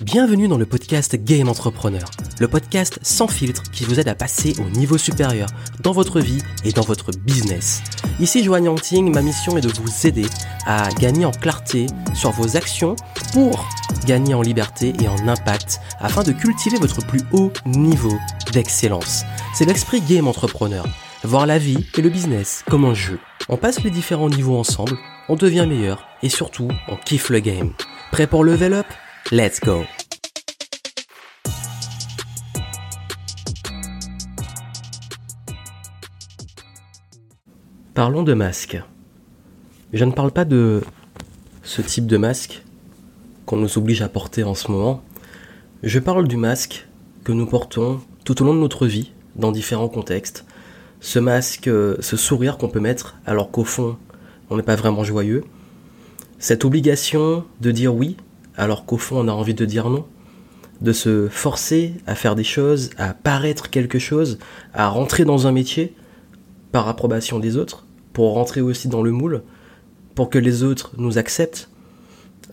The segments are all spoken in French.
Bienvenue dans le podcast Game Entrepreneur, le podcast sans filtre qui vous aide à passer au niveau supérieur dans votre vie et dans votre business. Ici Joanne Yangting, ma mission est de vous aider à gagner en clarté sur vos actions pour gagner en liberté et en impact afin de cultiver votre plus haut niveau d'excellence. C'est l'esprit Game Entrepreneur, voir la vie et le business comme un jeu. On passe les différents niveaux ensemble, on devient meilleur et surtout on kiffe le game. Prêt pour level up? Let's go Parlons de masque. Je ne parle pas de ce type de masque qu'on nous oblige à porter en ce moment. Je parle du masque que nous portons tout au long de notre vie, dans différents contextes. Ce masque, ce sourire qu'on peut mettre alors qu'au fond, on n'est pas vraiment joyeux. Cette obligation de dire oui alors qu'au fond on a envie de dire non, de se forcer à faire des choses, à paraître quelque chose, à rentrer dans un métier par approbation des autres, pour rentrer aussi dans le moule, pour que les autres nous acceptent.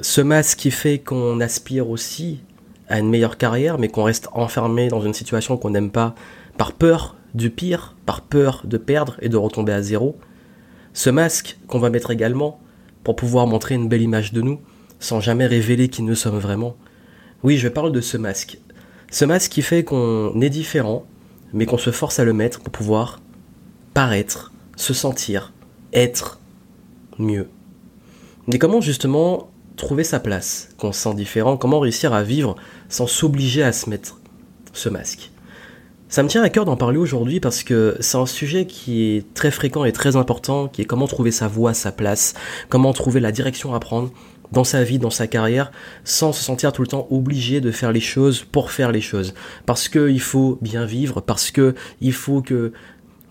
Ce masque qui fait qu'on aspire aussi à une meilleure carrière, mais qu'on reste enfermé dans une situation qu'on n'aime pas par peur du pire, par peur de perdre et de retomber à zéro. Ce masque qu'on va mettre également pour pouvoir montrer une belle image de nous, sans jamais révéler qui nous sommes vraiment. Oui, je parle de ce masque. Ce masque qui fait qu'on est différent, mais qu'on se force à le mettre pour pouvoir paraître, se sentir, être mieux. Mais comment justement trouver sa place qu'on se sent différent? Comment réussir à vivre sans s'obliger à se mettre ce masque? Ça me tient à cœur d'en parler aujourd'hui parce que c'est un sujet qui est très fréquent et très important, qui est comment trouver sa voie, sa place, comment trouver la direction à prendre, dans sa vie, dans sa carrière, sans se sentir tout le temps obligé de faire les choses pour faire les choses. Parce qu'il faut bien vivre, parce que il faut que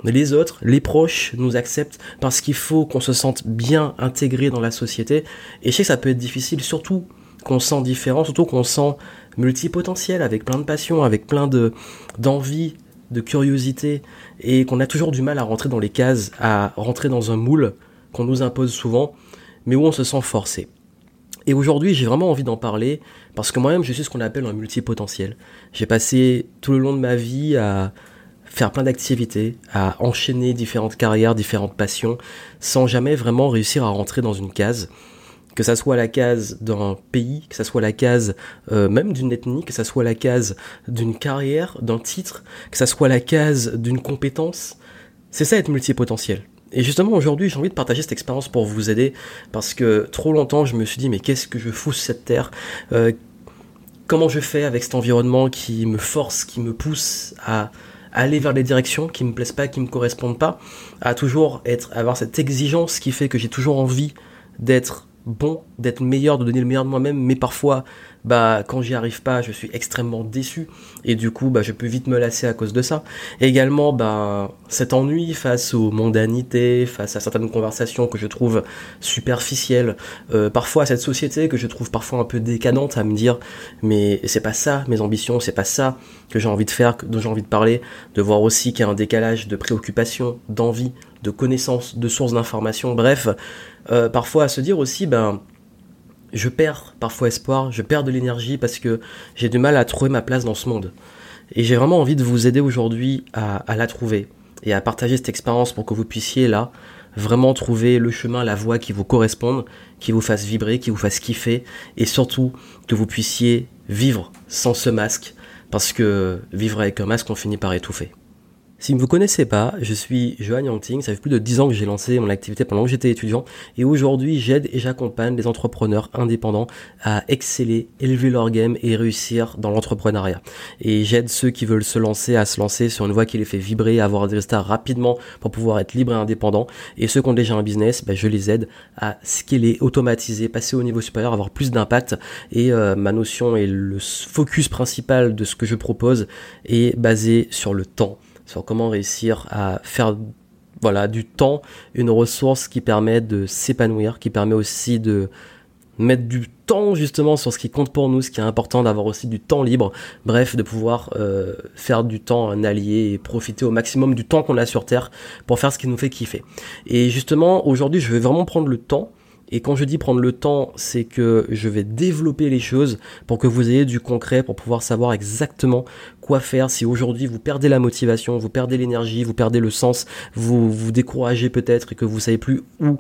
les autres, les proches nous acceptent, parce qu'il faut qu'on se sente bien intégré dans la société. Et je sais que ça peut être difficile, surtout qu'on se sent différent, surtout qu'on se sent multipotentiel, avec plein de passion, avec plein de d'envie, de curiosité, et qu'on a toujours du mal à rentrer dans les cases, à rentrer dans un moule qu'on nous impose souvent, mais où on se sent forcé. Et aujourd'hui, j'ai vraiment envie d'en parler parce que moi-même, je suis ce qu'on appelle un multipotentiel. J'ai passé tout le long de ma vie à faire plein d'activités, à enchaîner différentes carrières, différentes passions, sans jamais vraiment réussir à rentrer dans une case. Que ça soit la case d'un pays, que ça soit la case euh, même d'une ethnie, que ça soit la case d'une carrière, d'un titre, que ça soit la case d'une compétence. C'est ça être multipotentiel. Et justement aujourd'hui j'ai envie de partager cette expérience pour vous aider parce que trop longtemps je me suis dit mais qu'est-ce que je fous sur cette terre? Euh, Comment je fais avec cet environnement qui me force, qui me pousse à aller vers les directions qui me plaisent pas, qui me correspondent pas, à toujours être, avoir cette exigence qui fait que j'ai toujours envie d'être bon, d'être meilleur, de donner le meilleur de moi-même, mais parfois bah quand j'y arrive pas, je suis extrêmement déçu. Et du coup bah je peux vite me lasser à cause de ça. Également bah cet ennui face aux mondanités, face à certaines conversations que je trouve superficielles, euh, parfois à cette société que je trouve parfois un peu décadente à me dire mais c'est pas ça mes ambitions, c'est pas ça que j'ai envie de faire, dont j'ai envie de parler, de voir aussi qu'il y a un décalage de préoccupation, d'envie, de connaissances, de sources d'informations, bref, euh, parfois à se dire aussi ben je perds parfois espoir, je perds de l'énergie parce que j'ai du mal à trouver ma place dans ce monde. Et j'ai vraiment envie de vous aider aujourd'hui à, la trouver et à partager cette expérience pour que vous puissiez là vraiment trouver le chemin, la voie qui vous corresponde, qui vous fasse vibrer, qui vous fasse kiffer et surtout que vous puissiez vivre sans ce masque parce que vivre avec un masque on finit par étouffer. Si vous ne me connaissez pas, je suis Johan Yangting, ça fait plus de 10 ans que j'ai lancé mon activité pendant que j'étais étudiant et aujourd'hui j'aide et j'accompagne les entrepreneurs indépendants à exceller, élever leur game et réussir dans l'entrepreneuriat. Et j'aide ceux qui veulent se lancer à se lancer sur une voie qui les fait vibrer, avoir des résultats rapidement pour pouvoir être libre et indépendant. Et ceux qui ont déjà un business, ben, je les aide à scaler, automatiser, passer au niveau supérieur, avoir plus d'impact. Et euh, ma notion et le focus principal de ce que je propose est basé sur le temps sur comment réussir à faire voilà, du temps une ressource qui permet de s'épanouir, qui permet aussi de mettre du temps justement sur ce qui compte pour nous, ce qui est important d'avoir aussi du temps libre, bref, de pouvoir euh, faire du temps un allié et profiter au maximum du temps qu'on a sur Terre pour faire ce qui nous fait kiffer. Et justement, aujourd'hui, je vais vraiment prendre le temps Et quand je dis prendre le temps, c'est que je vais développer les choses pour que vous ayez du concret, pour pouvoir savoir exactement quoi faire. Si aujourd'hui vous perdez la motivation, vous perdez l'énergie, vous perdez le sens, vous vous découragez peut-être et que vous savez plus où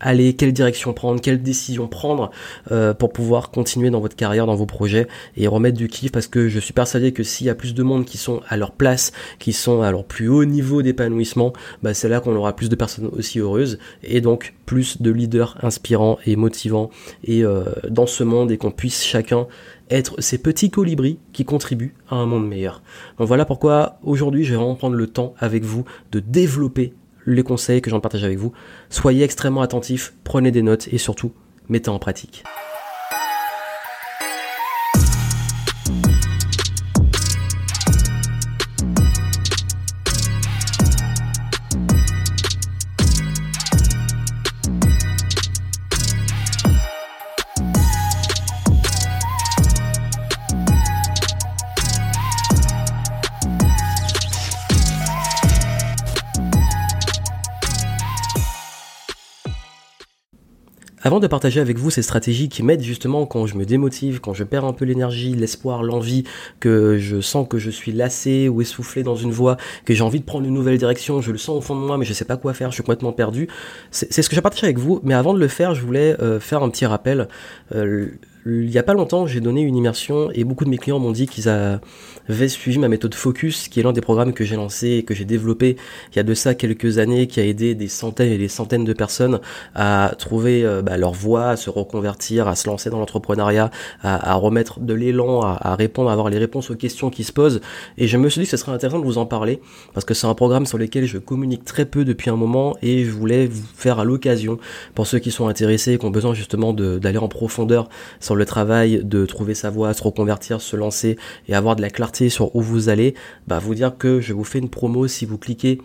aller, quelle direction prendre, quelle décision prendre euh, pour pouvoir continuer dans votre carrière, dans vos projets et remettre du kiff parce que je suis persuadé que s'il y a plus de monde qui sont à leur place, qui sont à leur plus haut niveau d'épanouissement, bah c'est là qu'on aura plus de personnes aussi heureuses et donc plus de leaders inspirants et motivants et euh, dans ce monde et qu'on puisse chacun être ces petits colibris qui contribuent à un monde meilleur. Donc voilà pourquoi aujourd'hui je vais vraiment prendre le temps avec vous de développer les conseils que j'en partage avec vous. Soyez extrêmement attentifs, prenez des notes et surtout, mettez en pratique. Avant de partager avec vous ces stratégies qui m'aident justement quand je me démotive, quand je perds un peu l'énergie, l'espoir, l'envie, que je sens que je suis lassé ou essoufflé dans une voie, que j'ai envie de prendre une nouvelle direction, je le sens au fond de moi mais je sais pas quoi faire, je suis complètement perdu. C'est ce que j'ai partagé avec vous, mais avant de le faire, je voulais euh, faire un petit rappel. Euh, il y a pas longtemps, j'ai donné une immersion et beaucoup de mes clients m'ont dit qu'ils avaient suivi ma méthode Focus, qui est l'un des programmes que j'ai lancé et que j'ai développé il y a de ça quelques années, qui a aidé des centaines et des centaines de personnes à trouver euh, bah, leur voie, à se reconvertir, à se lancer dans l'entrepreneuriat, à, remettre de l'élan, à, répondre, à avoir les réponses aux questions qui se posent. Et je me suis dit que ce serait intéressant de vous en parler parce que c'est un programme sur lequel je communique très peu depuis un moment et je voulais vous faire à l'occasion pour ceux qui sont intéressés et qui ont besoin justement d'aller en profondeur sur le travail de trouver sa voie, se reconvertir, se lancer et avoir de la clarté sur où vous allez, bah vous dire que je vous fais une promo si vous cliquez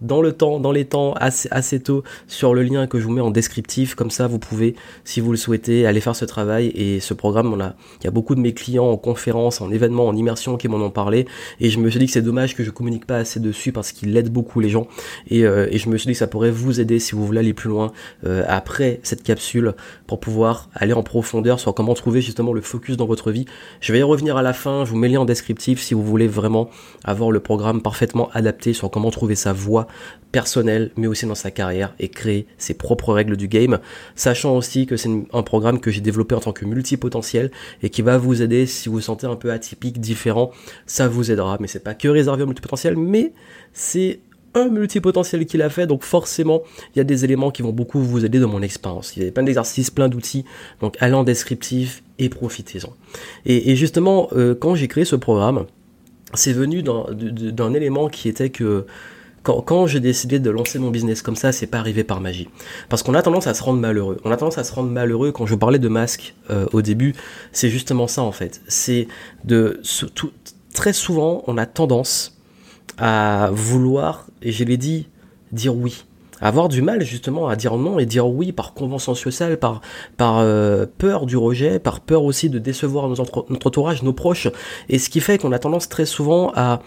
dans le temps, dans les temps, assez, assez tôt, sur le lien que je vous mets en descriptif. Comme ça, vous pouvez, si vous le souhaitez, aller faire ce travail. Et ce programme, on a, il y a beaucoup de mes clients en conférence, en événements, en immersion qui m'en ont parlé. Et je me suis dit que c'est dommage que je communique pas assez dessus parce qu'il aide beaucoup les gens. Et, euh, je me suis dit que ça pourrait vous aider si vous voulez aller plus loin euh, après cette capsule pour pouvoir aller en profondeur sur comment trouver justement le focus dans votre vie. Je vais y revenir à la fin. Je vous mets le lien en descriptif si vous voulez vraiment avoir le programme parfaitement adapté sur comment trouver sa voie personnel, mais aussi dans sa carrière et créer ses propres règles du game, sachant aussi que c'est un programme que j'ai développé en tant que multipotentiel et qui va vous aider si vous sentez un peu atypique, différent, ça vous aidera, mais c'est pas que réservé au multipotentiel, mais c'est un multipotentiel qu'il a fait, donc forcément, il y a des éléments qui vont beaucoup vous aider dans mon expérience. Il y a plein d'exercices, plein d'outils, donc en descriptif et profitez-en. Et, justement, euh, quand j'ai créé ce programme, c'est venu d'un élément qui était que quand, j'ai décidé de lancer mon business comme ça, c'est pas arrivé par magie. Parce qu'on a tendance à se rendre malheureux. On a tendance à se rendre malheureux quand je parlais de masque euh, au début. C'est justement ça en fait. C'est de très souvent, on a tendance à vouloir, et je l'ai dit, dire oui avoir du mal justement à dire non et dire oui par convention sociale, par, euh, peur du rejet, par peur aussi de décevoir notre entourage, nos proches. Et ce qui fait qu'on a tendance très souvent à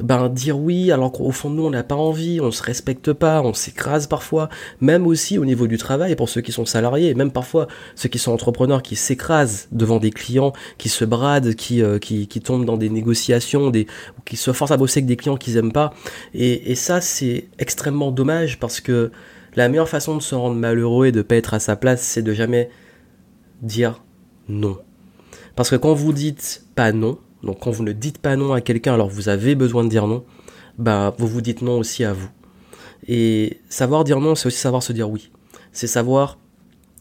ben dire oui alors qu'au fond de nous on n'a pas envie, on se respecte pas, on s'écrase parfois, même aussi au niveau du travail pour ceux qui sont salariés, même parfois ceux qui sont entrepreneurs qui s'écrasent devant des clients, qui se bradent, qui, euh, qui, tombent dans des négociations, des, qui se forcent à bosser avec des clients qu'ils aiment pas. Et, et ça c'est extrêmement dommage parce que la meilleure façon de se rendre malheureux et de pas être à sa place, c'est de jamais dire non. Parce que quand vous dites pas non, donc quand vous ne dites pas non à quelqu'un alors vous avez besoin de dire non, bah vous vous dites non aussi à vous. Et savoir dire non, c'est aussi savoir se dire oui. C'est savoir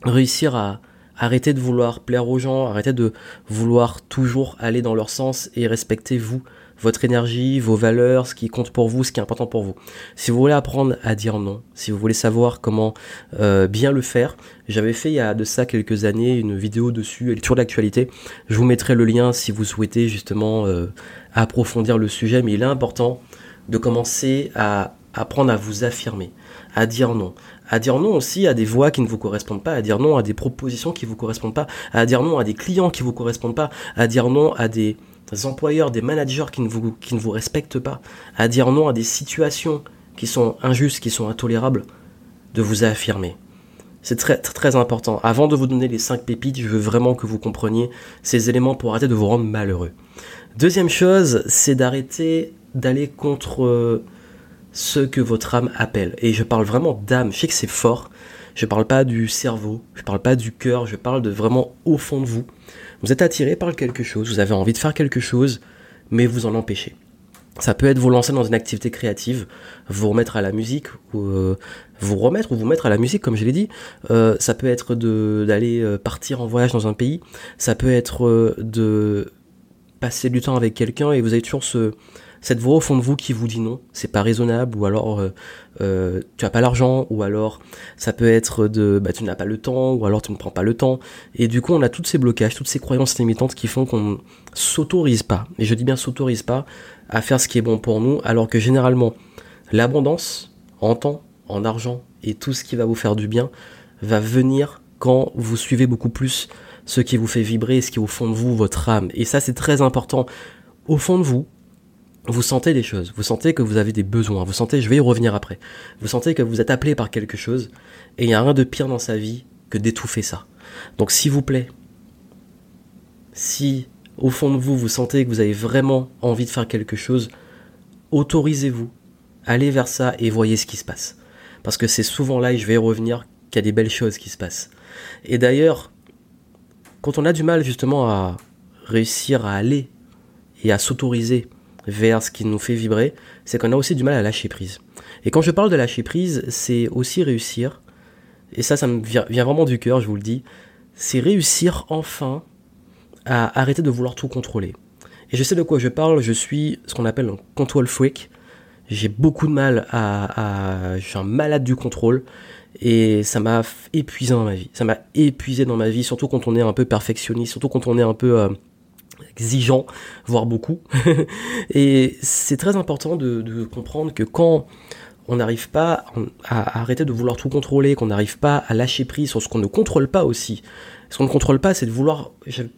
réussir à arrêter de vouloir plaire aux gens, arrêter de vouloir toujours aller dans leur sens et respecter vous votre énergie, vos valeurs, ce qui compte pour vous, ce qui est important pour vous. Si vous voulez apprendre à dire non, si vous voulez savoir comment euh, bien le faire, j'avais fait il y a de ça quelques années une vidéo dessus, elle est toujours d'actualité. Je vous mettrai le lien si vous souhaitez justement euh, approfondir le sujet, mais il est important de commencer à apprendre à vous affirmer, à dire non, à dire non aussi à des voix qui ne vous correspondent pas, à dire non à des propositions qui ne vous correspondent pas, à dire non à des clients qui ne vous correspondent pas, à dire non à des employeurs, des managers qui ne, vous, ne respectent pas, à dire non à des situations qui sont injustes, qui sont intolérables, de vous affirmer. C'est très, très, important. Avant de vous donner les 5 pépites, je veux vraiment que vous compreniez ces éléments pour arrêter de vous rendre malheureux. Deuxième chose, c'est d'arrêter d'aller contre euh, ce que votre âme appelle. Et je parle vraiment d'âme, je sais que c'est fort. Je parle pas du cerveau, je parle pas du cœur, je parle de vraiment au fond de vous. Vous êtes attiré par quelque chose, vous avez envie de faire quelque chose, mais vous en empêchez. Ça peut être vous lancer dans une activité créative, vous remettre à la musique, ou euh, vous remettre ou vous mettre à la musique, comme je l'ai dit. Euh, ça peut être d'aller euh, partir en voyage dans un pays. Ça peut être de passer du temps avec quelqu'un et vous avez toujours ce, cette voix au fond de vous qui vous dit non, c'est pas raisonnable, ou alors euh, euh, tu as pas l'argent, ou alors ça peut être de bah, tu n'as pas le temps, ou alors tu ne prends pas le temps. Et du coup, on a tous ces blocages, toutes ces croyances limitantes qui font qu'on s'autorise pas, et je dis bien s'autorise pas, à faire ce qui est bon pour nous, alors que généralement, l'abondance en temps, en argent, et tout ce qui va vous faire du bien, va venir quand vous suivez beaucoup plus ce qui vous fait vibrer, ce qui est au fond de vous, votre âme. Et ça, c'est très important. Au fond de vous, vous sentez des choses, vous sentez que vous avez des besoins, vous sentez, je vais y revenir après, vous sentez que vous êtes appelé par quelque chose, et il n'y a rien de pire dans sa vie que d'étouffer ça. Donc s'il vous plaît, si au fond de vous, vous sentez que vous avez vraiment envie de faire quelque chose, autorisez-vous, allez vers ça et voyez ce qui se passe. Parce que c'est souvent là, et je vais y revenir, qu'il y a des belles choses qui se passent. Et d'ailleurs, quand on a du mal justement à réussir à aller et à s'autoriser vers ce qui nous fait vibrer, c'est qu'on a aussi du mal à lâcher prise. Et quand je parle de lâcher prise, c'est aussi réussir, et ça, ça me vient, vraiment du cœur, je vous le dis, c'est réussir enfin à arrêter de vouloir tout contrôler. Et je sais de quoi je parle, je suis ce qu'on appelle un control freak. J'ai beaucoup de mal à, à, Je suis un malade du contrôle. Et ça m'a épuisé dans ma vie. Ça m'a épuisé dans ma vie, surtout quand on est un peu perfectionniste, surtout quand on est un peu... Euh, exigeant, voire beaucoup. et c'est très important de, comprendre que quand on n'arrive pas à, arrêter de vouloir tout contrôler, qu'on n'arrive pas à lâcher prise sur ce qu'on ne contrôle pas aussi. Ce qu'on ne contrôle pas, c'est de vouloir.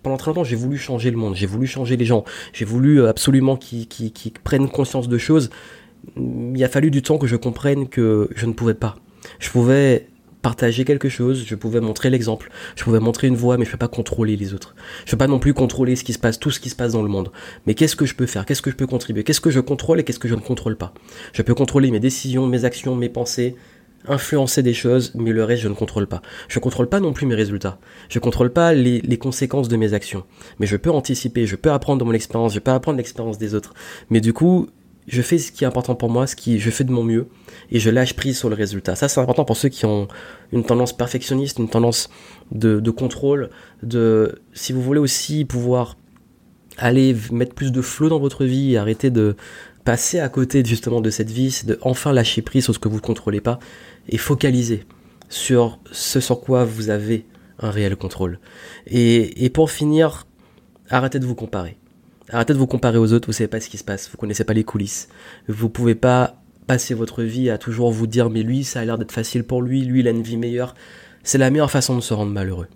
Pendant très longtemps, j'ai voulu changer le monde, j'ai voulu changer les gens, j'ai voulu euh, absolument qu'ils prennent conscience de choses. Il a fallu du temps que je comprenne que je ne pouvais pas. Je pouvais partager quelque chose, je pouvais montrer l'exemple, je pouvais montrer une voie, mais je peux pas contrôler les autres. Je peux pas non plus contrôler ce qui se passe, tout ce qui se passe dans le monde. Mais qu'est-ce que je peux faire? Qu'est-ce que je peux contribuer? Qu'est-ce que je contrôle et qu'est-ce que je ne contrôle pas? Je peux contrôler mes décisions, mes actions, mes pensées, influencer des choses, mais le reste je ne contrôle pas. Je contrôle pas non plus mes résultats. Je contrôle pas les, les conséquences de mes actions. Mais je peux anticiper, je peux apprendre de mon expérience, je peux apprendre l'expérience des autres. Mais du coup, je fais ce qui est important pour moi, ce qui je fais de mon mieux et je lâche prise sur le résultat. Ça c'est important pour ceux qui ont une tendance perfectionniste, une tendance de, contrôle, de si vous voulez aussi pouvoir aller mettre plus de flow dans votre vie et arrêter de passer à côté justement de cette vie, c'est de enfin lâcher prise sur ce que vous ne contrôlez pas et focaliser sur ce sur quoi vous avez un réel contrôle. Et, et pour finir, arrêtez de vous comparer. Arrêtez de vous comparer aux autres, vous savez pas ce qui se passe, vous connaissez pas les coulisses. Vous pouvez pas passer votre vie à toujours vous dire mais lui ça a l'air d'être facile pour lui, lui il a une vie meilleure. C'est la meilleure façon de se rendre malheureux.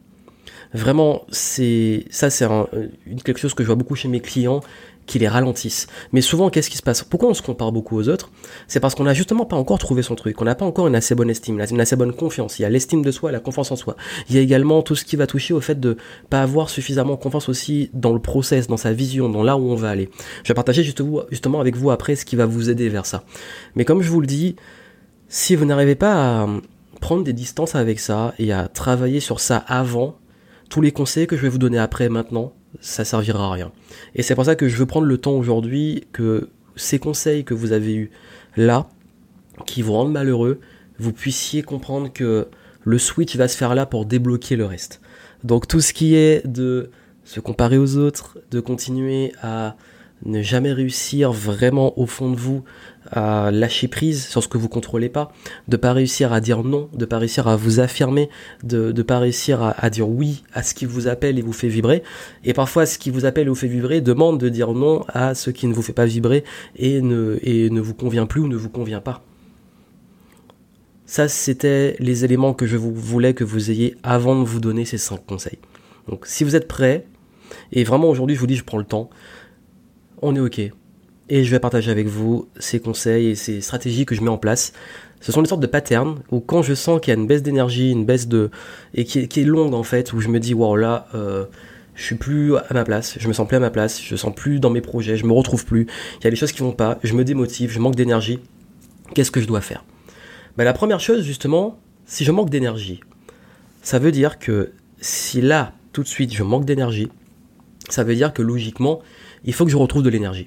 Vraiment, c'est ça c'est quelque chose que je vois beaucoup chez mes clients qui les ralentissent. Mais souvent, qu'est-ce qui se passe? Pourquoi on se compare beaucoup aux autres? C'est parce qu'on n'a justement pas encore trouvé son truc, on n'a pas encore une assez bonne estime, une assez bonne confiance. Il y a l'estime de soi, la confiance en soi. Il y a également tout ce qui va toucher au fait de pas avoir suffisamment confiance aussi dans le process, dans sa vision, dans là où on va aller. Je vais partager justement avec vous après ce qui va vous aider vers ça. Mais comme je vous le dis, si vous n'arrivez pas à prendre des distances avec ça et à travailler sur ça avant, tous les conseils que je vais vous donner après maintenant, ça servira à rien. Et c'est pour ça que je veux prendre le temps aujourd'hui que ces conseils que vous avez eus là, qui vous rendent malheureux, vous puissiez comprendre que le switch va se faire là pour débloquer le reste. Donc tout ce qui est de se comparer aux autres, de continuer à ne jamais réussir vraiment au fond de vous à lâcher prise sur ce que vous contrôlez pas, de pas réussir à dire non, de pas réussir à vous affirmer, de ne pas réussir à, dire oui à ce qui vous appelle et vous fait vibrer. Et parfois, ce qui vous appelle et vous fait vibrer demande de dire non à ce qui ne vous fait pas vibrer et ne, vous convient plus ou ne vous convient pas. Ça, c'était les éléments que je voulais que vous ayez avant de vous donner ces cinq conseils. Donc, si vous êtes prêts, et vraiment aujourd'hui, je vous dis, je prends le temps, on est ok. et je vais partager avec vous ces conseils et ces stratégies que je mets en place. Ce sont des sortes de patterns où quand je sens qu'il y a une baisse d'énergie, une baisse de... et qui est, longue en fait, où je me dis, wow là, euh, je suis plus à ma place, je me sens plus à ma place, je sens plus dans mes projets, je me retrouve plus, il y a des choses qui vont pas, je me démotive, je manque d'énergie. Qu'est-ce que je dois faire? Ben, La première chose justement, si je manque d'énergie, ça veut dire que si là, tout de suite, je manque d'énergie, ça veut dire que logiquement, il faut que je retrouve de l'énergie.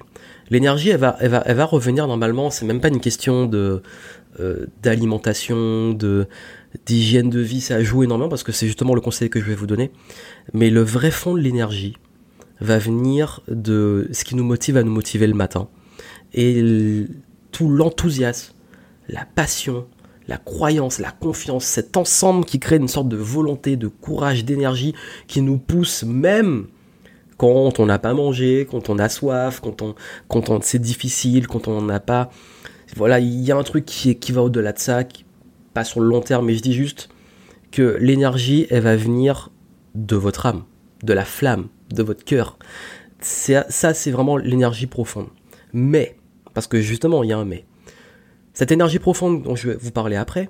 L'énergie, elle va, elle, va, elle va revenir normalement, c'est même pas une question de euh, d'alimentation, de d'hygiène de vie, ça joue énormément parce que c'est justement le conseil que je vais vous donner. Mais le vrai fond de l'énergie va venir de ce qui nous motive à nous motiver le matin. Et tout l'enthousiasme, la passion, la croyance, la confiance, cet ensemble qui crée une sorte de volonté, de courage, d'énergie qui nous pousse même quand on n'a pas mangé, quand on a soif, quand on, quand c'est difficile, quand on n'a pas, voilà, il y a un truc qui, qui va au-delà de ça, pas sur le long terme, mais je dis juste que l'énergie, elle va venir de votre âme, de la flamme, de votre cœur. Ça, c'est vraiment l'énergie profonde. Mais, parce que justement, il y a un mais. Cette énergie profonde dont je vais vous parler après,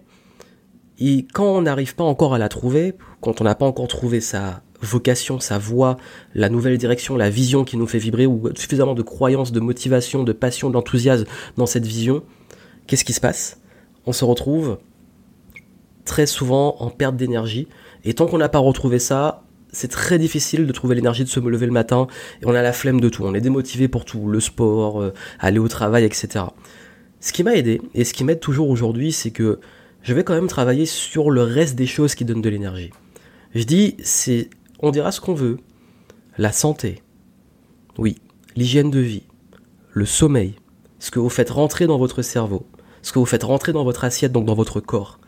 et quand on n'arrive pas encore à la trouver, quand on n'a pas encore trouvé sa vocation, sa voix, la nouvelle direction, la vision qui nous fait vibrer, ou suffisamment de croyance, de motivation, de passion, d'enthousiasme dans cette vision, qu'est-ce qui se passe? On se retrouve très souvent en perte d'énergie, et tant qu'on n'a pas retrouvé ça, c'est très difficile de trouver l'énergie de se lever le matin, et on a la flemme de tout, on est démotivé pour tout, le sport, euh, aller au travail, etc. Ce qui m'a aidé, et ce qui m'aide toujours aujourd'hui, c'est que je vais quand même travailler sur le reste des choses qui donnent de l'énergie. Je dis, c'est, on dira ce qu'on veut, la santé, oui, l'hygiène de vie, le sommeil, ce que vous faites rentrer dans votre cerveau, ce que vous faites rentrer dans votre assiette, donc dans votre corps,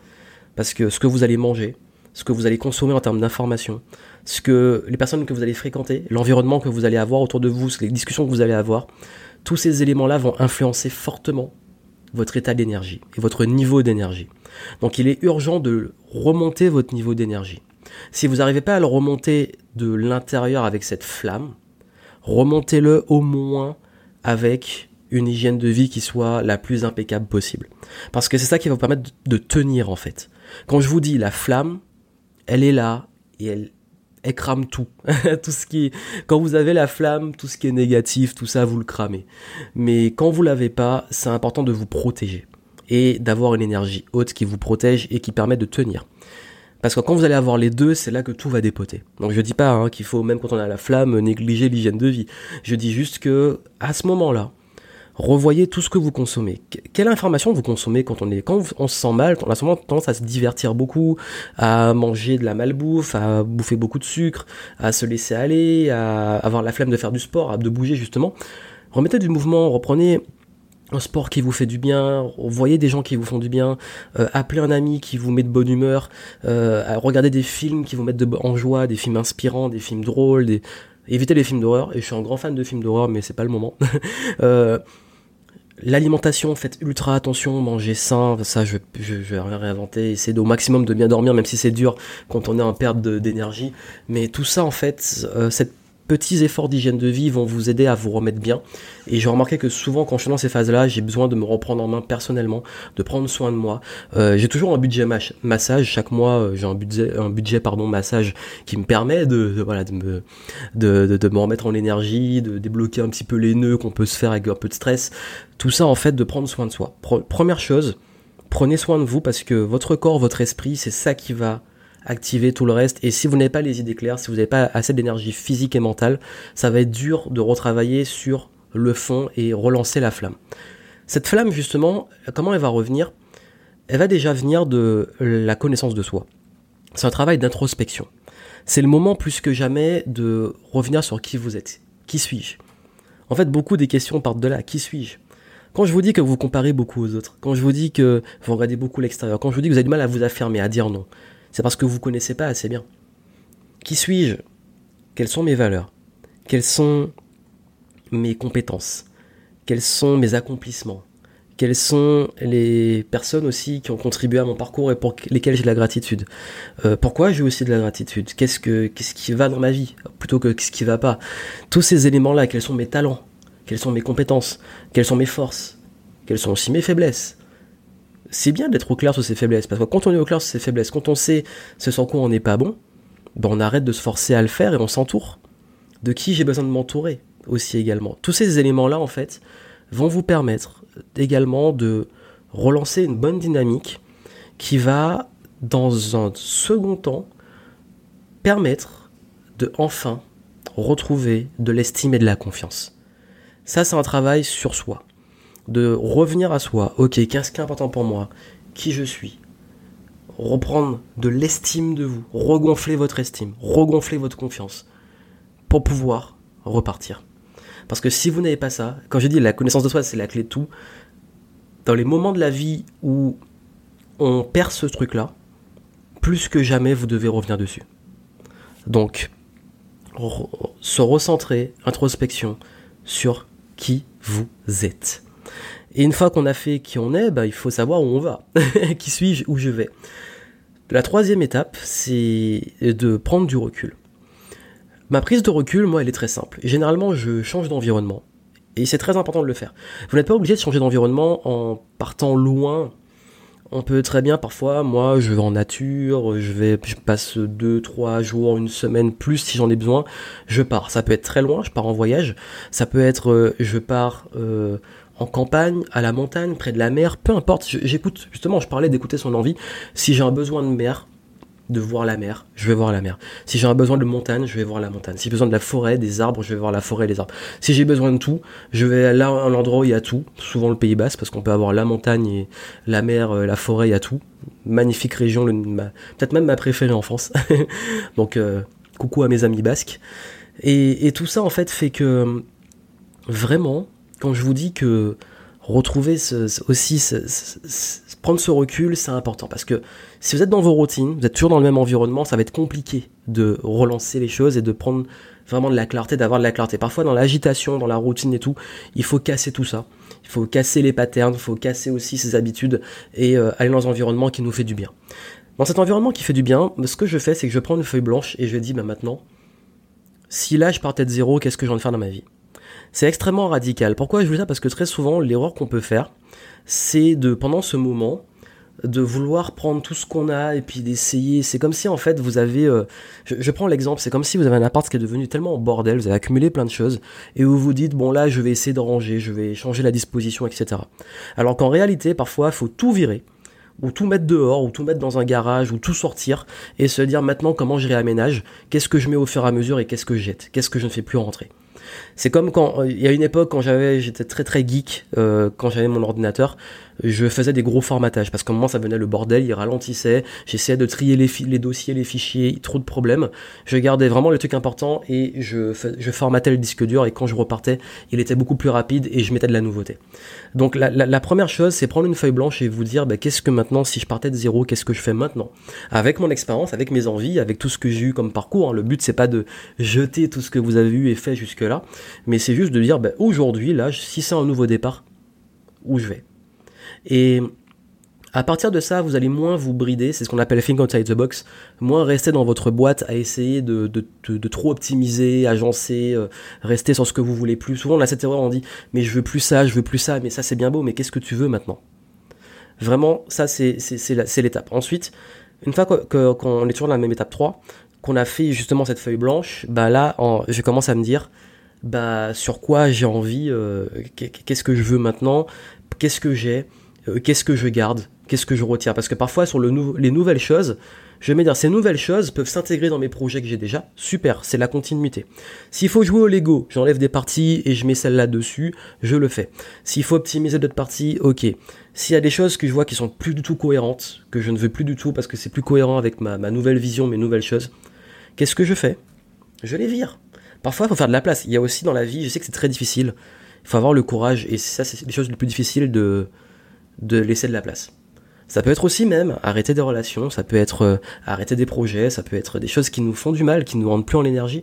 parce que ce que vous allez manger, ce que vous allez consommer en termes d'informations, ce que les personnes que vous allez fréquenter, l'environnement que vous allez avoir autour de vous, les discussions que vous allez avoir, tous ces éléments-là vont influencer fortement votre état d'énergie et votre niveau d'énergie. Donc il est urgent de remonter votre niveau d'énergie. Si vous n'arrivez pas à le remonter de l'intérieur avec cette flamme, remontez-le au moins avec une hygiène de vie qui soit la plus impeccable possible. Parce que c'est ça qui va vous permettre de tenir en fait. Quand je vous dis la flamme, elle est là et elle, crame tout. tout ce qui quand vous avez la flamme, tout ce qui est négatif, tout ça, vous le cramez. Mais quand vous l'avez pas, c'est important de vous protéger et d'avoir une énergie haute qui vous protège et qui permet de tenir. Parce que quand vous allez avoir les deux, c'est là que tout va dépoter. Donc je dis pas hein, qu'il faut même quand on a la flamme négliger l'hygiène de vie. Je dis juste que à ce moment-là, revoyez tout ce que vous consommez. Quelle information vous consommez quand on est quand on se sent mal, on a souvent tendance à se divertir beaucoup, à manger de la malbouffe, à bouffer beaucoup de sucre, à se laisser aller, à avoir la flemme de faire du sport, à de bouger justement. Remettez du mouvement, reprenez un sport qui vous fait du bien, voyez des gens qui vous font du bien, euh, appelez un ami qui vous met de bonne humeur, euh, regardez des films qui vous mettent de, en joie, des films inspirants, des films drôles, des... évitez les films d'horreur, et je suis un grand fan de films d'horreur, mais c'est pas le moment. euh, L'alimentation, faites ultra attention, mangez sain, ça je, je, vais rien réinventer, essayez au maximum de bien dormir, même si c'est dur quand on est en perte d'énergie. Mais tout ça en fait, cette petits efforts d'hygiène de vie vont vous aider à vous remettre bien. Et j'ai remarqué que souvent quand je suis dans ces phases-là, j'ai besoin de me reprendre en main personnellement, de prendre soin de moi. Euh, j'ai toujours un budget massage. Chaque mois, euh, j'ai un budget, un budget massage qui me permet de, me remettre en énergie, de débloquer un petit peu les nœuds qu'on peut se faire avec un peu de stress. Tout ça en fait de prendre soin de soi. première chose, prenez soin de vous parce que votre corps, votre esprit, c'est ça qui va activer tout le reste. Et si vous n'avez pas les idées claires, si vous n'avez pas assez d'énergie physique et mentale, ça va être dur de retravailler sur le fond et relancer la flamme. Cette flamme, justement, comment elle va revenir? Elle va déjà venir de la connaissance de soi. C'est un travail d'introspection. C'est le moment plus que jamais de revenir sur qui vous êtes. Qui suis-je? En fait, beaucoup des questions partent de là. Qui suis-je? Quand je vous dis que vous comparez beaucoup aux autres, quand je vous dis que vous regardez beaucoup l'extérieur, quand je vous dis que vous avez du mal à vous affirmer, à dire non, c'est parce que vous ne connaissez pas assez bien. Qui suis-je? Quelles sont mes valeurs? Quelles sont mes compétences? Quels sont mes accomplissements? Quelles sont les personnes aussi qui ont contribué à mon parcours et pour lesquelles j'ai de la gratitude? Euh, Pourquoi j'ai aussi de la gratitude? Qu'est-ce que qu'est-ce qui va dans ma vie? Plutôt que ce qui va pas? Tous ces éléments-là, quels sont mes talents? Quelles sont mes compétences, quelles sont mes forces, quelles sont aussi mes faiblesses? C'est bien d'être au clair sur ses faiblesses, parce que quand on est au clair sur ses faiblesses, quand on sait ce sans quoi on n'est pas bon, ben on arrête de se forcer à le faire et on s'entoure. De qui j'ai besoin de m'entourer aussi également. Tous ces éléments-là, en fait, vont vous permettre également de relancer une bonne dynamique qui va, dans un second temps, permettre de enfin retrouver de l'estime et de la confiance. Ça, c'est un travail sur soi. De revenir à soi. Ok, qu'est-ce qui est important pour moi? Qui je suis? Reprendre de l'estime de vous. Regonfler votre estime. Regonfler votre confiance. Pour pouvoir repartir. Parce que si vous n'avez pas ça, quand j'ai dit la connaissance de soi, c'est la clé de tout, dans les moments de la vie où on perd ce truc-là, plus que jamais, vous devez revenir dessus. Donc, se recentrer, introspection sur qui vous êtes. Et une fois qu'on a fait qui on est, bah, il faut savoir où on va. qui suis-je, où je vais. La troisième étape, c'est de prendre du recul. Ma prise de recul, moi, elle est très simple. Généralement, je change d'environnement. Et c'est très important de le faire. Vous n'êtes pas obligé de changer d'environnement en partant loin. On peut très bien, parfois, moi, je vais en nature, je vais, je passe deux, trois jours, une semaine plus si j'en ai besoin, je pars. Ça peut être très loin, je pars en voyage. Ça peut être, euh, je pars euh, en campagne, à la montagne, près de la mer, peu importe. J'écoute, justement, je parlais d'écouter son envie. Si j'ai un besoin de mer, de voir la mer, je vais voir la mer. Si j'ai un besoin de montagne, je vais voir la montagne. Si j'ai besoin de la forêt, des arbres, je vais voir la forêt les arbres. Si j'ai besoin de tout, je vais là un endroit où il y a tout, souvent le Pays Basque, parce qu'on peut avoir la montagne et la mer, euh, la forêt, il y a tout. Magnifique région, peut-être même ma préférée en France. Donc euh, coucou à mes amis basques. Et, tout ça en fait fait que vraiment, quand je vous dis que retrouver ce, aussi prendre ce recul, c'est important parce que si vous êtes dans vos routines, vous êtes toujours dans le même environnement, ça va être compliqué de relancer les choses et de prendre vraiment de la clarté, d'avoir de la clarté. Parfois dans l'agitation, dans la routine et tout, il faut casser tout ça. Il faut casser les patterns, il faut casser aussi ses habitudes et euh, aller dans un environnement qui nous fait du bien. Dans cet environnement qui fait du bien, ce que je fais, c'est que je prends une feuille blanche et je dis, bah maintenant, si là je partais de zéro, qu'est-ce que j'ai envie de faire dans ma vie? C'est extrêmement radical. Pourquoi je veux ça? Parce que très souvent, l'erreur qu'on peut faire, c'est de, pendant ce moment, de vouloir prendre tout ce qu'on a et puis d'essayer. C'est comme si en fait vous avez. Euh, je, prends l'exemple, c'est comme si vous avez un appart qui est devenu tellement en bordel, vous avez accumulé plein de choses et vous vous dites bon là je vais essayer de ranger, je vais changer la disposition, etc. Alors qu'en réalité, parfois, il faut tout virer ou tout mettre dehors, ou tout mettre dans un garage, ou tout sortir, et se dire maintenant comment je réaménage, qu'est-ce que je mets au fur et à mesure et qu'est-ce que je jette, qu'est-ce que je ne fais plus rentrer? C'est comme quand il y a une époque quand j'avais, j'étais très très geek euh, quand j'avais mon ordinateur, je faisais des gros formatages parce qu'à un moment ça venait le bordel, il ralentissait, j'essayais de trier les, dossiers, les fichiers, trop de problèmes. Je gardais vraiment les trucs importants et je, formatais le disque dur et quand je repartais, il était beaucoup plus rapide et je mettais de la nouveauté. Donc la, première chose, c'est prendre une feuille blanche et vous dire bah, qu'est-ce que maintenant, si je partais de zéro, qu'est-ce que je fais maintenant? Avec mon expérience, avec mes envies, avec tout ce que j'ai eu comme parcours. Hein. Le but c'est pas de jeter tout ce que vous avez eu et fait jusque là, mais c'est juste de dire bah, aujourd'hui, là, si c'est un nouveau départ, où je vais? Et à partir de ça, vous allez moins vous brider, c'est ce qu'on appelle think outside the box, moins rester dans votre boîte à essayer de, trop optimiser, agencer, euh, rester sur ce que vous voulez plus. Souvent on a cette erreur, on dit mais je veux plus ça, je veux plus ça, mais ça c'est bien beau, mais qu'est-ce que tu veux maintenant? Vraiment, ça c'est l'étape. Ensuite, une fois qu'on est toujours dans la même étape 3, qu'on a fait justement cette feuille blanche, bah là je commence à me dire bah sur quoi j'ai envie, euh, qu'est-ce que je veux maintenant, qu'est-ce que j'ai, euh, qu'est-ce que je garde, qu'est-ce que je retire? Parce que parfois, sur le les nouvelles choses, je vais me dire, ces nouvelles choses peuvent s'intégrer dans mes projets que j'ai déjà. Super, c'est la continuité. S'il faut jouer au Lego, j'enlève des parties et je mets celle-là dessus, je le fais. S'il faut optimiser d'autres parties, ok. S'il y a des choses que je vois qui sont plus du tout cohérentes, que je ne veux plus du tout parce que c'est plus cohérent avec ma, ma nouvelle vision, mes nouvelles choses, qu'est-ce que je fais? Je les vire. Parfois, il faut faire de la place. Il y a aussi dans la vie, je sais que c'est très difficile, il faut avoir le courage, et ça, c'est les choses les plus difficiles de, de laisser de la place. Ça peut être aussi même arrêter des relations, ça peut être euh, arrêter des projets, ça peut être des choses qui nous font du mal, qui nous rendent plus en énergie.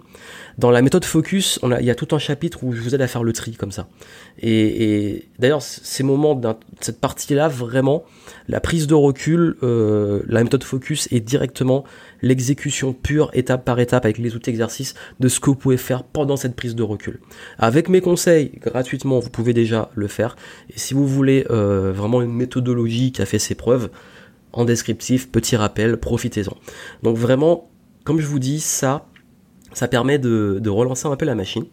Dans la méthode Focus, il y a tout un chapitre où je vous aide à faire le tri comme ça. Et, d'ailleurs, ces moments, cette partie-là, vraiment, la prise de recul, euh, la méthode Focus est directement l'exécution pure, étape par étape, avec les outils exercices, de ce que vous pouvez faire pendant cette prise de recul. Avec mes conseils, gratuitement, vous pouvez déjà le faire. Et si vous voulez euh, vraiment une méthodologie qui a fait ses preuves, en descriptif, petit rappel, profitez-en. Donc vraiment, comme je vous dis, ça, ça permet de, relancer un peu la machine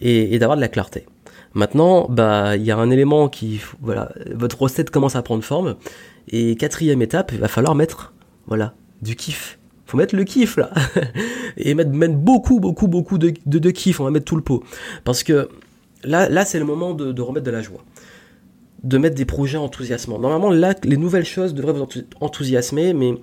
et, d'avoir de la clarté. Maintenant, bah, il y a un élément qui, voilà, votre recette commence à prendre forme. Et quatrième étape, il va falloir mettre, voilà, du kiff. Faut mettre le kiff là. et mettre, beaucoup, beaucoup, beaucoup de, de, kiff. On va mettre tout le pot. Parce que là c'est le moment de, remettre de la joie. De mettre des projets enthousiasmants. Normalement, là, les nouvelles choses devraient vous enthousiasmer, mais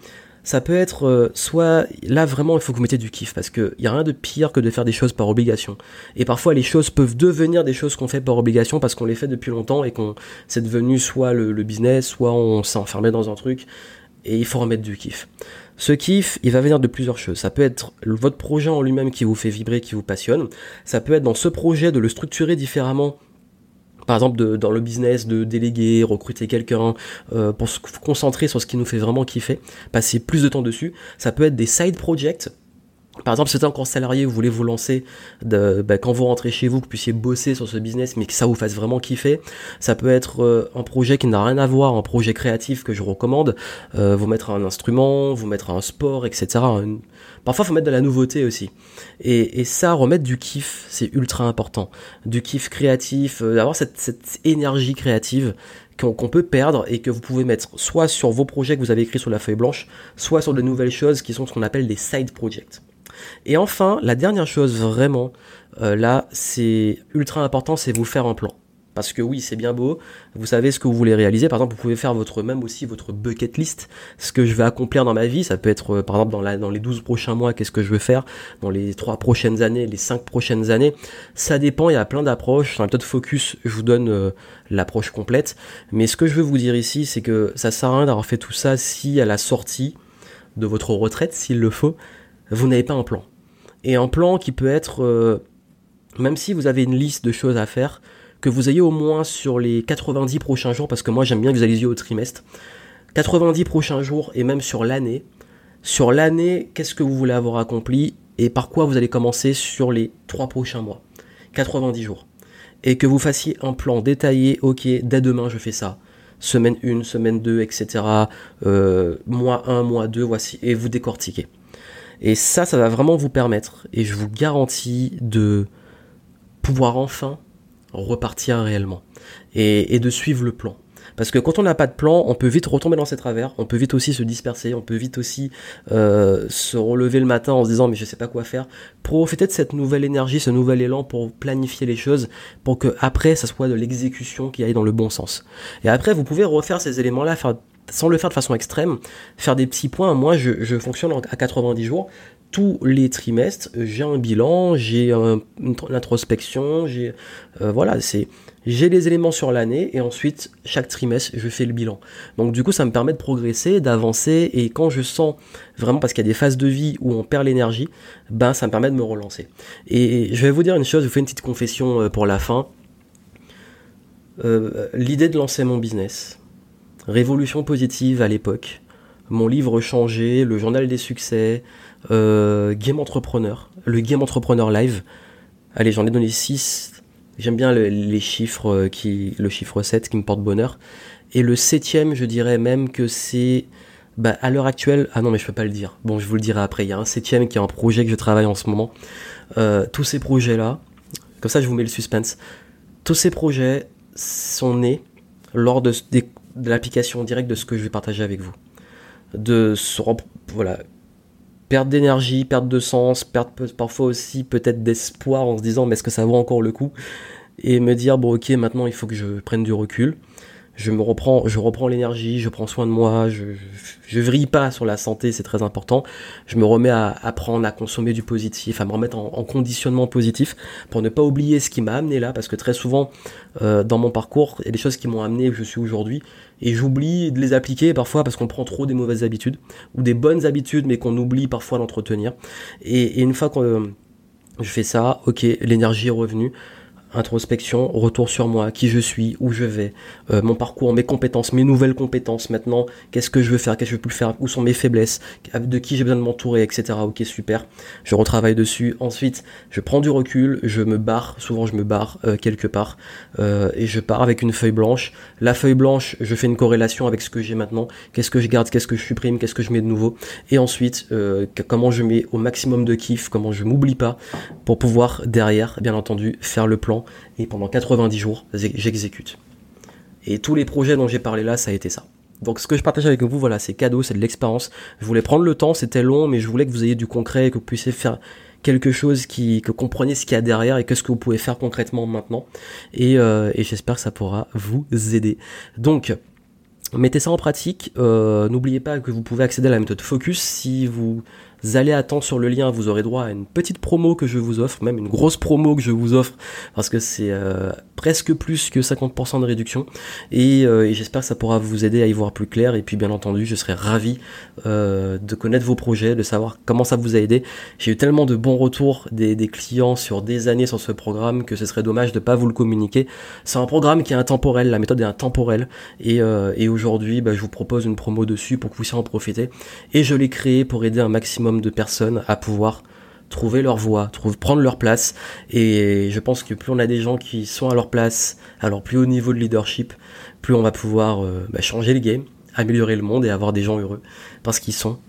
ça peut être euh, soit là vraiment il faut que vous mettiez du kiff parce qu'il n'y a rien de pire que de faire des choses par obligation. Et parfois les choses peuvent devenir des choses qu'on fait par obligation parce qu'on les fait depuis longtemps et qu'on c'est devenu soit le, business, soit on s'est enfermé dans un truc et il faut remettre du kiff. Ce kiff, il va venir de plusieurs choses. Ça peut être votre projet en lui-même qui vous fait vibrer, qui vous passionne. Ça peut être dans ce projet de le structurer différemment par exemple dans le business de déléguer, recruter quelqu'un euh, pour se concentrer sur ce qui nous fait vraiment kiffer, passer plus de temps dessus. Ça peut être des side projects. Par exemple, si vous êtes encore salarié, vous voulez vous lancer bah, quand vous rentrez chez vous, que vous puissiez bosser sur ce business, mais que ça vous fasse vraiment kiffer. Ça peut être euh, un projet qui n'a rien à voir, un projet créatif que je recommande. Euh, vous mettre un instrument, vous mettre un sport, etc. Parfois, faut mettre de la nouveauté aussi. Et, ça, remettre du kiff, c'est ultra important. Du kiff créatif, euh, d'avoir cette, énergie créative qu'on peut perdre et que vous pouvez mettre soit sur vos projets que vous avez écrits sur la feuille blanche, soit sur de nouvelles choses qui sont ce qu'on appelle des side projects. Et enfin, la dernière chose vraiment, euh, là, c'est ultra important, c'est vous faire un plan. Parce que oui, c'est bien beau, vous savez ce que vous voulez réaliser. Par exemple, vous pouvez faire votre même aussi votre bucket list, ce que je vais accomplir dans ma vie. Ça peut être, euh, par exemple, dans, les 12 prochains mois, qu'est-ce que je veux faire, dans les 3 prochaines années, les 5 prochaines années. Ça dépend, il y a plein d'approches. Dans la méthode focus, je vous donne euh, l'approche complète. Mais ce que je veux vous dire ici, c'est que ça sert à rien d'avoir fait tout ça si à la sortie de votre retraite, s'il le faut, vous n'avez pas un plan. Et un plan qui peut être, euh, même si vous avez une liste de choses à faire, que vous ayez au moins sur les 90 prochains jours, parce que moi j'aime bien que vous allez au trimestre, 90 prochains jours et même sur l'année. Sur l'année, qu'est-ce que vous voulez avoir accompli et par quoi vous allez commencer sur les 3 prochains mois 90 jours. Et que vous fassiez un plan détaillé, ok, dès demain je fais ça. Semaine 1, semaine 2, etc. Euh, mois 1, mois 2, voici. Et vous décortiquez. Et ça, ça va vraiment vous permettre, et je vous garantis, de pouvoir enfin repartir réellement et, de suivre le plan. Parce que quand on n'a pas de plan, on peut vite retomber dans ses travers, on peut vite aussi se disperser, on peut vite aussi euh, se relever le matin en se disant mais je sais pas quoi faire. Profitez de cette nouvelle énergie, ce nouvel élan pour planifier les choses, pour que après ça soit de l'exécution qui aille dans le bon sens. Et après vous pouvez refaire ces éléments-là, faire sans le faire de façon extrême, faire des petits points. Moi, je, fonctionne à 90 jours tous les trimestres, j'ai un bilan, j'ai une, introspection, j'ai euh, voilà, c'est j'ai les éléments sur l'année et ensuite chaque trimestre je fais le bilan. Donc du coup ça me permet de progresser, d'avancer et quand je sens vraiment parce qu'il y a des phases de vie où on perd l'énergie, ben ça me permet de me relancer. Et je vais vous dire une chose, je vous fais une petite confession euh, pour la fin. Euh, l'idée de lancer mon business, révolution positive à l'époque, mon livre changé, le journal des succès, euh, Game Entrepreneur, le Game Entrepreneur Live. Allez, j'en ai donné 6. J'aime bien les chiffres, euh, qui, le chiffre 7 qui me porte bonheur. Et le septième, je dirais même que c'est bah, à l'heure actuelle, ah non mais je peux pas le dire. Bon, je vous le dirai après. Il y a un septième qui est un projet que je travaille en ce moment. Euh, tous ces projets-là, comme ça je vous mets le suspense. Tous ces projets sont nés lors de, de l'application directe de ce que je vais partager avec vous. De voilà, perte d'énergie, perte de sens, perte parfois aussi peut-être d'espoir en se disant mais est-ce que ça vaut encore le coup? Et me dire bon ok maintenant il faut que je prenne du recul, je me reprends, je reprends l'énergie, je prends soin de moi, je, je, vrille pas sur la santé, c'est très important. Je me remets à apprendre à consommer du positif, à me remettre en, conditionnement positif pour ne pas oublier ce qui m'a amené là, parce que très souvent euh, dans mon parcours, il y a des choses qui m'ont amené où je suis aujourd'hui, et j'oublie de les appliquer parfois parce qu'on prend trop des mauvaises habitudes ou des bonnes habitudes, mais qu'on oublie parfois d'entretenir. Et, et une fois que je fais ça, ok, l'énergie est revenue introspection, retour sur moi, qui je suis, où je vais, euh, mon parcours, mes compétences, mes nouvelles compétences maintenant, qu'est-ce que je veux faire, qu'est-ce que je veux plus faire, où sont mes faiblesses, de qui j'ai besoin de m'entourer, etc. Ok, super. Je retravaille dessus. Ensuite, je prends du recul, je me barre, souvent je me barre euh, quelque part, euh, et je pars avec une feuille blanche. La feuille blanche, je fais une corrélation avec ce que j'ai maintenant, qu'est-ce que je garde, qu'est-ce que je supprime, qu'est-ce que je mets de nouveau, et ensuite, comment je mets au maximum de kiff, comment je m'oublie pas, pour pouvoir derrière, bien entendu, faire le plan et pendant 90 jours, j'exécute. Et tous les projets dont j'ai parlé là, ça a été ça. Donc ce que je partage avec vous, voilà, c'est cadeau, c'est de l'expérience. Je voulais prendre le temps, c'était long, mais je voulais que vous ayez du concret, que vous puissiez faire quelque chose qui, que compreniez ce qu'il y a derrière et qu'est-ce que vous pouvez faire concrètement maintenant. Et, euh, j'espère que ça pourra vous aider. Donc, mettez ça en pratique. Euh, N'oubliez pas que vous pouvez accéder à la méthode Focus si vous allez attendre sur le lien, vous aurez droit à une petite promo que je vous offre, même une grosse promo que je vous offre, parce que c'est euh, presque plus que 50% de réduction. Euh, et, j'espère que ça pourra vous aider à y voir plus clair. Et puis bien entendu, je serai ravi euh, de connaître vos projets, de savoir comment ça vous a aidé. J'ai eu tellement de bons retours des, clients sur des années sur ce programme que ce serait dommage de pas vous le communiquer. C'est un programme qui est intemporel, la méthode est intemporelle. Et, et aujourd'hui, bah, je vous propose une promo dessus pour que vous puissiez en profiter. Et je l'ai créé pour aider un maximum de personnes à pouvoir trouver leur voie, prendre leur place. Et je pense que plus on a des gens qui sont à leur place, alors plus haut niveau de leadership, plus on va pouvoir euh, bah, changer le game, améliorer le monde et avoir des gens heureux parce qu'ils sont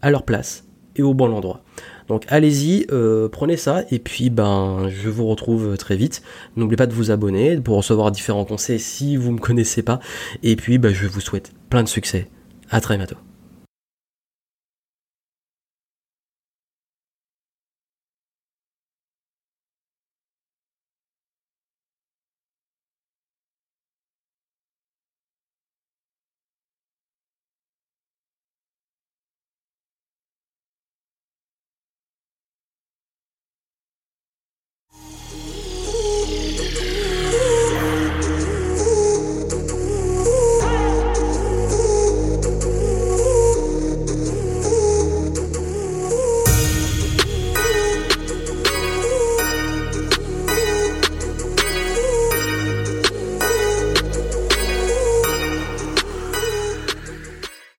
à leur place et au bon endroit. Donc allez-y, euh, prenez ça et puis ben je vous retrouve très vite. N'oubliez pas de vous abonner pour recevoir différents conseils si vous me connaissez pas. Et puis ben, je vous souhaite plein de succès. À très bientôt.